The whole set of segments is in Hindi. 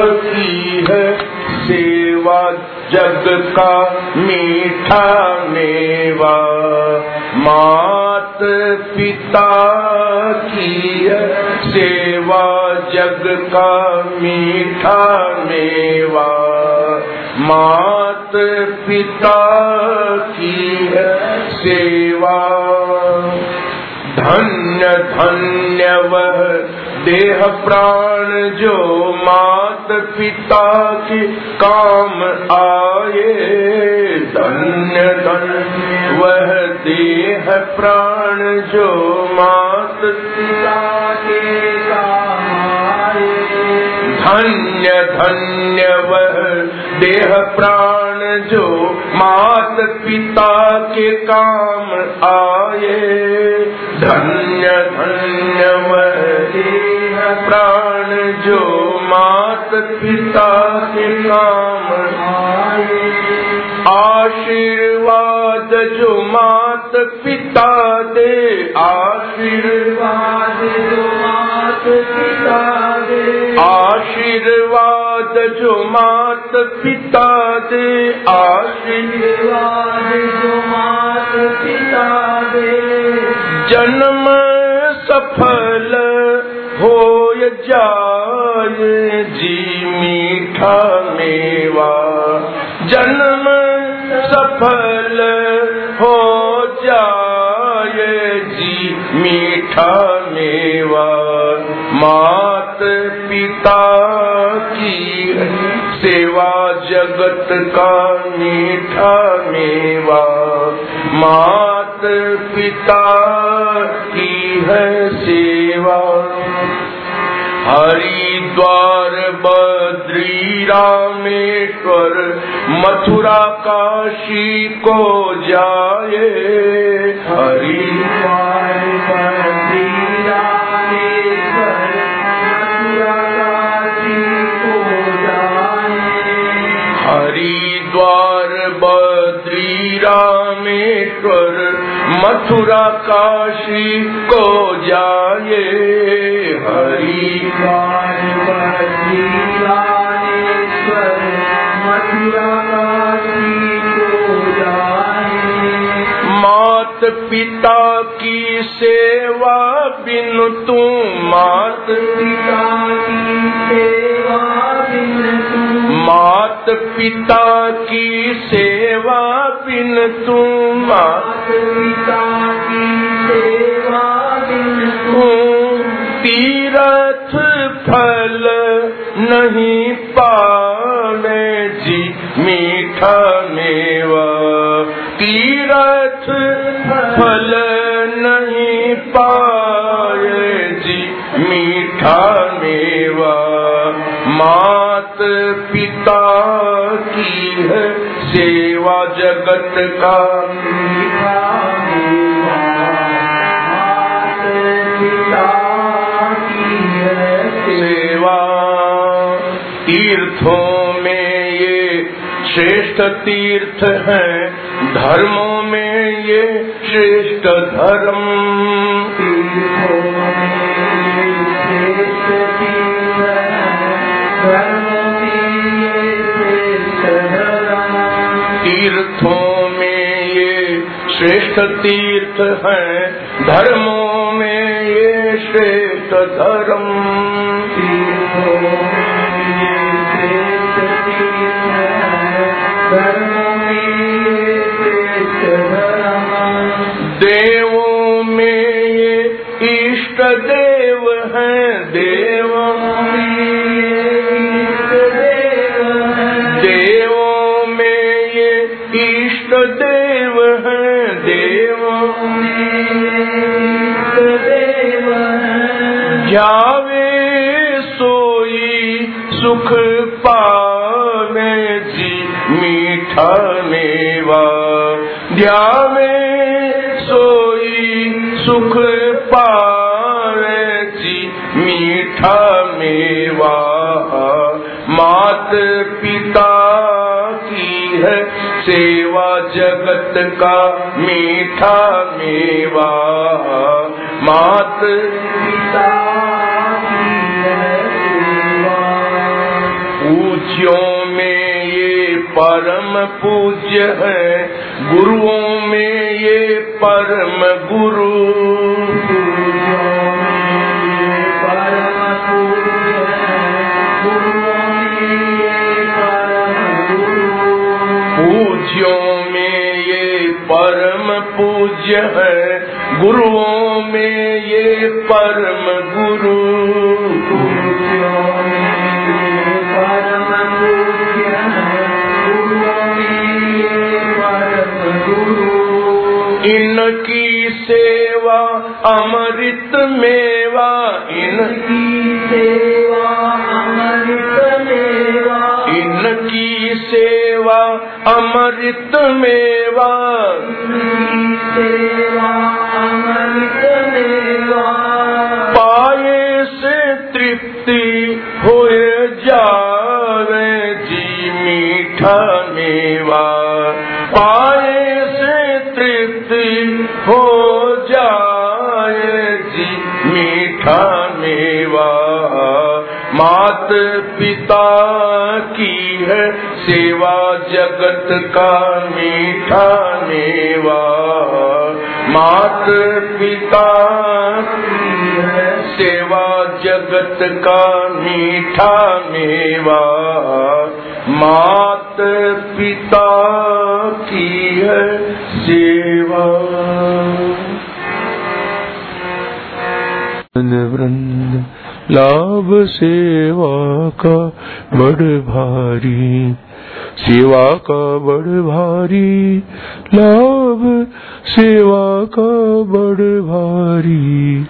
है सेवा जग का मीठा मेवा। मात पिता की है सेवा जग का मीठा मेवा। मात पिता की है सेवा। धन्य धन्य वह देह प्राण जो मात पिता के काम आए, धन्य धन्य। वह देह प्राण जो मात पिता के काम आए, धन्य धन्य। वह देह प्राण जो मात पिता के काम आए, धन्य धन्य। वह देह प्राण जो मात पिता के काम आशीर्वाद जो मात पिता दे, आशीर्वाद जो मात पिता दे। आशीर्वाद जो मात पिता दे, आशीर्वाद जो मात पिता दे। जन्म सफल हो जाए जी मीठा मेवा। जन्म सफल हो जाए जी मीठा मेवा। मात पिता की सेवा जगत का मीठा मेवा। मात पिता की है सेवा। हरिद्वार बद्री रामेश्वर मथुरा काशी को जाए। हरिद्वार रामेश्वर मथुरा काशी को जाए। जाए। मात पिता की सेवा बिन तू मात पिता की सेवा बिन तू मात पिता की सेवा बिन तू मात पिता की सेवा बिन तू तीरथ फल नहीं पावे जी मीठा मेवा। तीरथ जगत का सेवा तीर्थों में ये श्रेष्ठ तीर्थ है, धर्मों में ये श्रेष्ठ धर्म। तीर्थों श्रेष्ठ तीर्थ है धर्मों में ये श्रेष्ठ धर्म। का मीठा मेवा। मात। पूज्यों में ये परम पूज्य है, गुरुओं में ये परम गुरु। पूज्य है। गुरुओं में ये परम गुरु। इनकी सेवा अमृत मेवा। इनकी सेवा अमृत मेवा। इनकी सेवा अमृत मेवा सेवा अमृत मेवा पाए से तृप्ति हो जावे जी मीठा मेवा। पाए से तृप्ति हो जाए जी मीठा मेवा। मात पिता की है सेवा जगत का मीठा मेवा। मात पिता सेवा जगत का मीठा मेवा। मात पिता की है सेवा। वृंद लाभ सेवा का बड़ भारी सेवा का बड़ भारी लाभ सेवा का बड़ भारी।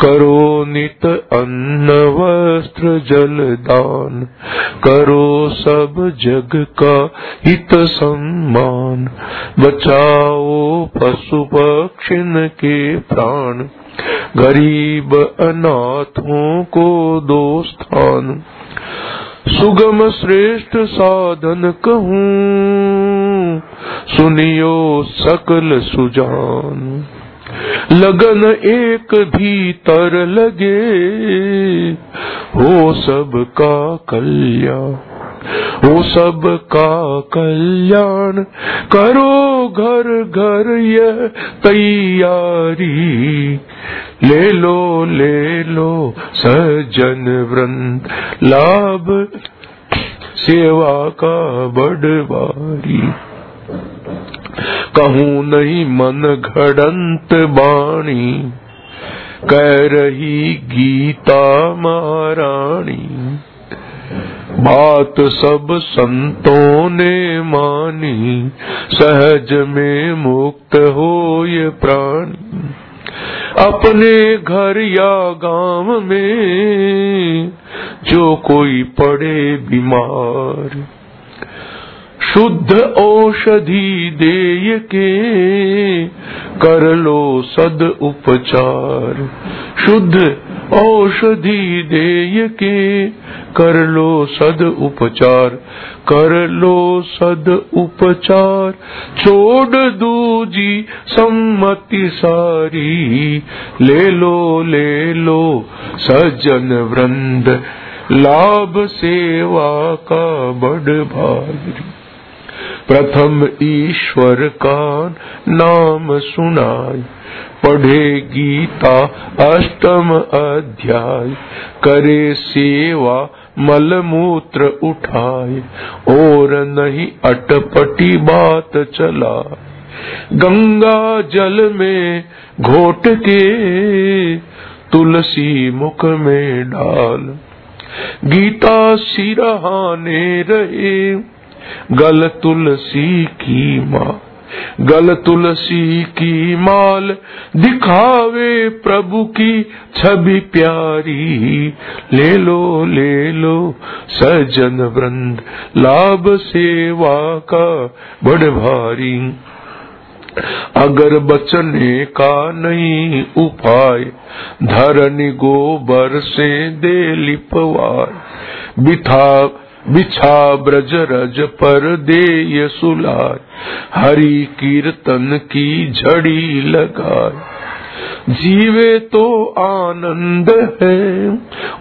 करो नित अन्न वस्त्र जल दान करो सब जग का हित सम्मान, बचाओ पशु पक्षिन के प्राण, गरीब अनाथों को दो स्थान। सुगम श्रेष्ठ साधन कहूँ, सुनियो सकल सुजान। लगन एक भीतर लगे, हो सबका कल्याण, हो सबका कल्याण। करो घर घर यह तैयारी, ले लो ले लो, सजन वृंद, लाभ, सेवा का बड़वारी कहूँ नहीं मन घड़ंत बाणी, कह रही गीता महारानी बात सब संतों ने मानी, सहज में मुक्त हो ये प्राणी। अपने घर या गाँव में जो कोई पड़े बीमार शुद्ध औषधि देय के कर लो सद उपचार। शुद्ध औषधि देय के कर लो सद उपचार। कर लो सद उपचार। छोड़ दूजी सम्मति सारी। ले लो ले लो सज्जन वृंद। लाभ सेवा का बड़ भारी। प्रथम ईश्वर का नाम सुनाय पढ़े गीता अष्टम अध्याय, करे सेवा मल मूत्र उठाए, और नहीं अटपटी बात चला गंगा जल में घोट के तुलसी मुख में डाल, गीता सिरहाने रहे। गल तुलसी की माँ गल तुलसी की माल दिखावे प्रभु की छवि प्यारी। ले लो ले लो, सजन वृंद, लाभ सेवा का बड़ भारी। अगर बचने का नहीं उपाय, धरनी गोबर से दे लिपवाय बिथा बिछा ब्रज रज पर दे सुलाय हरि कीर्तन की झड़ी लगाए जीवे तो आनंद है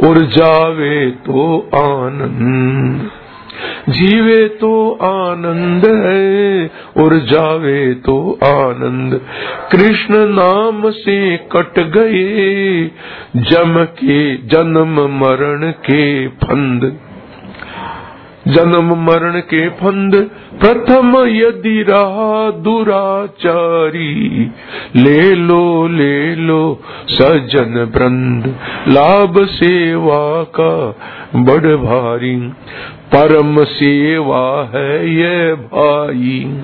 और जावे तो आनंद। जीवे तो आनंद है और जावे तो आनंद। कृष्ण नाम से कट गए, जम के जन्म मरण के फंद। जन्म मरण के फंद, प्रथम यदि रहा दुराचारी। ले लो ले लो, सजन ब्रंद लाभ सेवा का बड़ भारी। परम सेवा है ये भाई।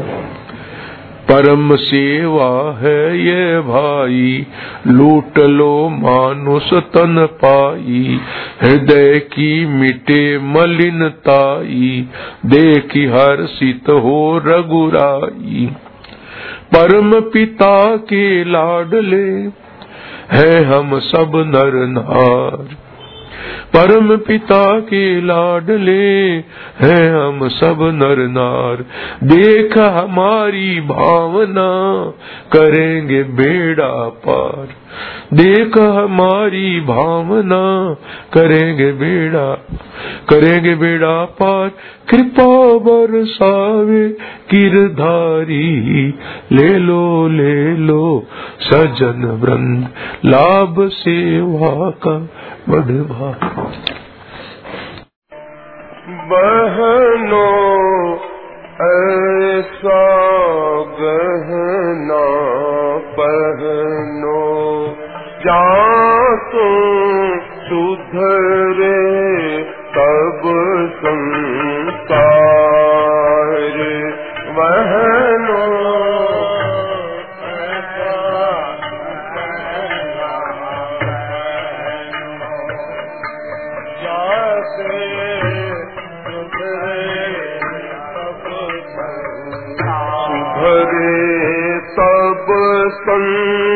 परम सेवा है ये भाई। लूट लो मानुष तन पाई। हृदय की मिटे मलिनताई देखी हर्षित हो रघुराई। परम पिता के लाडले है हम सब नर नार। परम पिता के लाडले हैं हम सब नर नार। देख हमारी भावना, करेंगे बेड़ा पार। देख हमारी भावना, करेंगे बेड़ा करेंगे बेड़ा पार। कृपा बरसावे किरधारी, ले लो ले लो, सजन वृंद। लाभ सेवा का बड़ भाग। बहनों ऐसा गहना पहनो जा तुम सुधरे तब संसार संध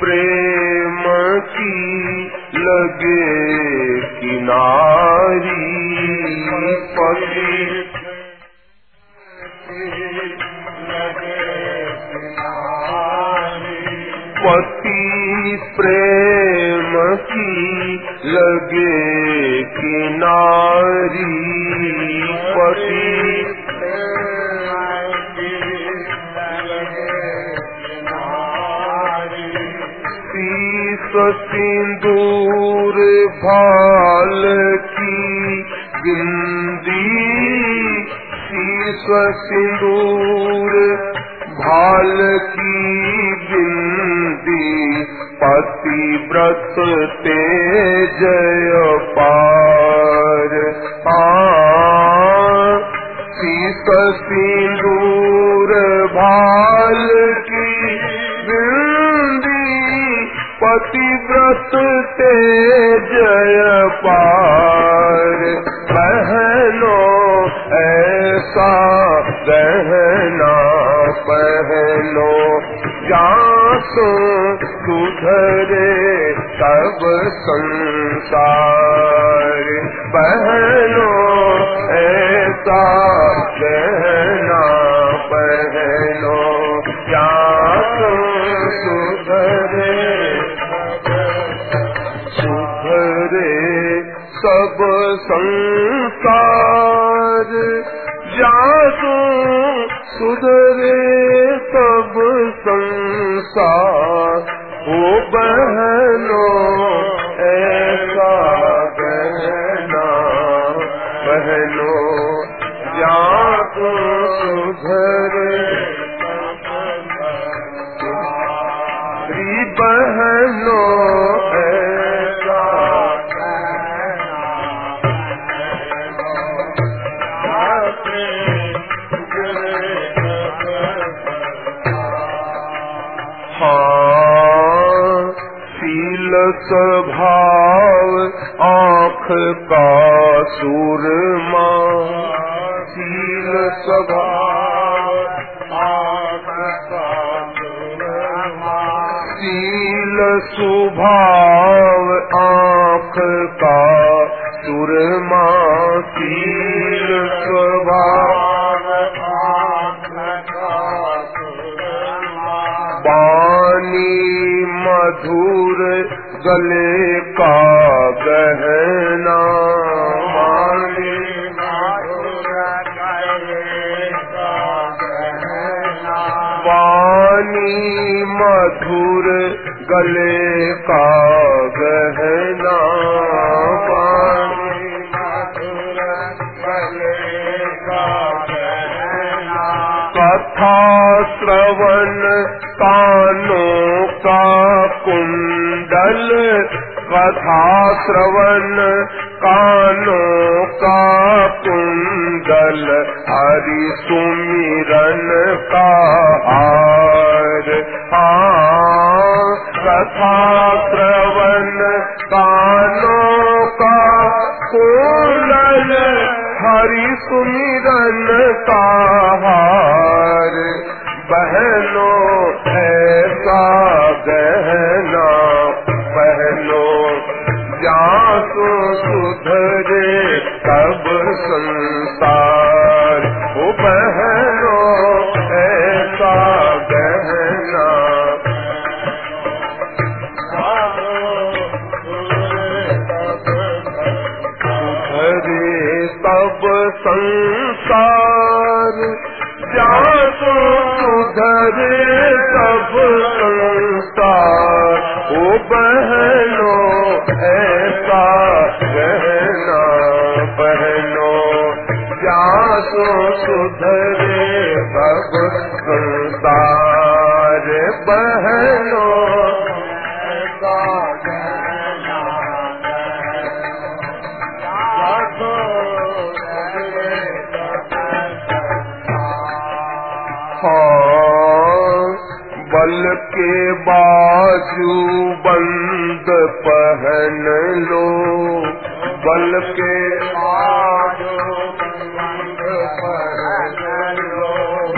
प्रेम भाल की बिंदी पति व्रत सुधरे तब संसार। पहनो ऐसा तहना पहनो या सुधरे? सुधरे सब संसार। संसारे जातो सुधरे? स्वभाव आँख का सुरमा। शील स्वभाव आँख का सुरमा। शील स्वभाव गले का गहना पानी मधुर गले का गहना कथा श्रवण कानों का कुंडल हरि सुमिरन का हार। कथा श्रवण कानों का कुंडल हरि सुमिरन का संसार ओ बहनों जासो सुधरे बहनों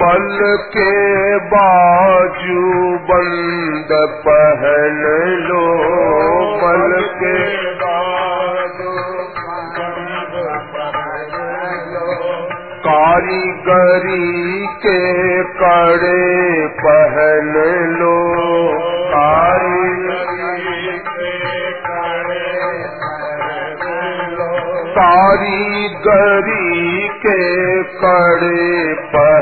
बल के बाजू बंद पहन लो बल के कारीगरी के कड़े पहन लो, कारीगरी के कड़े कारीगरी के कड़े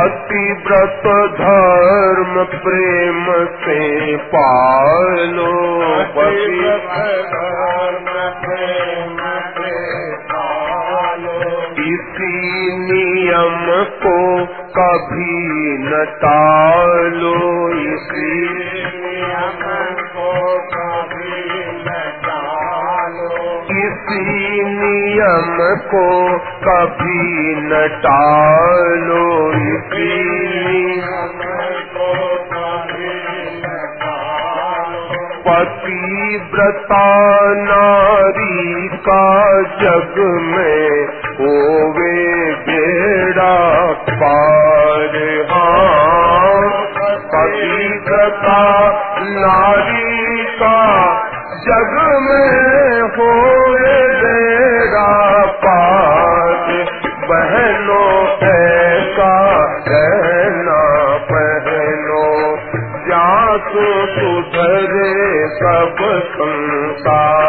पतिव्रत धर्म प्रेम से पालो। इसी नियम को कभी न टालो इसी नियम को कभी न टालो इसी। पतिव्रता नारी का जग में होवे बेड़ा पार। हाँ पतिव्रता नारी का जग में होवे बेड़ा पार बहनों ऐसा कहना पहनो। जासु सुधरे सब संसार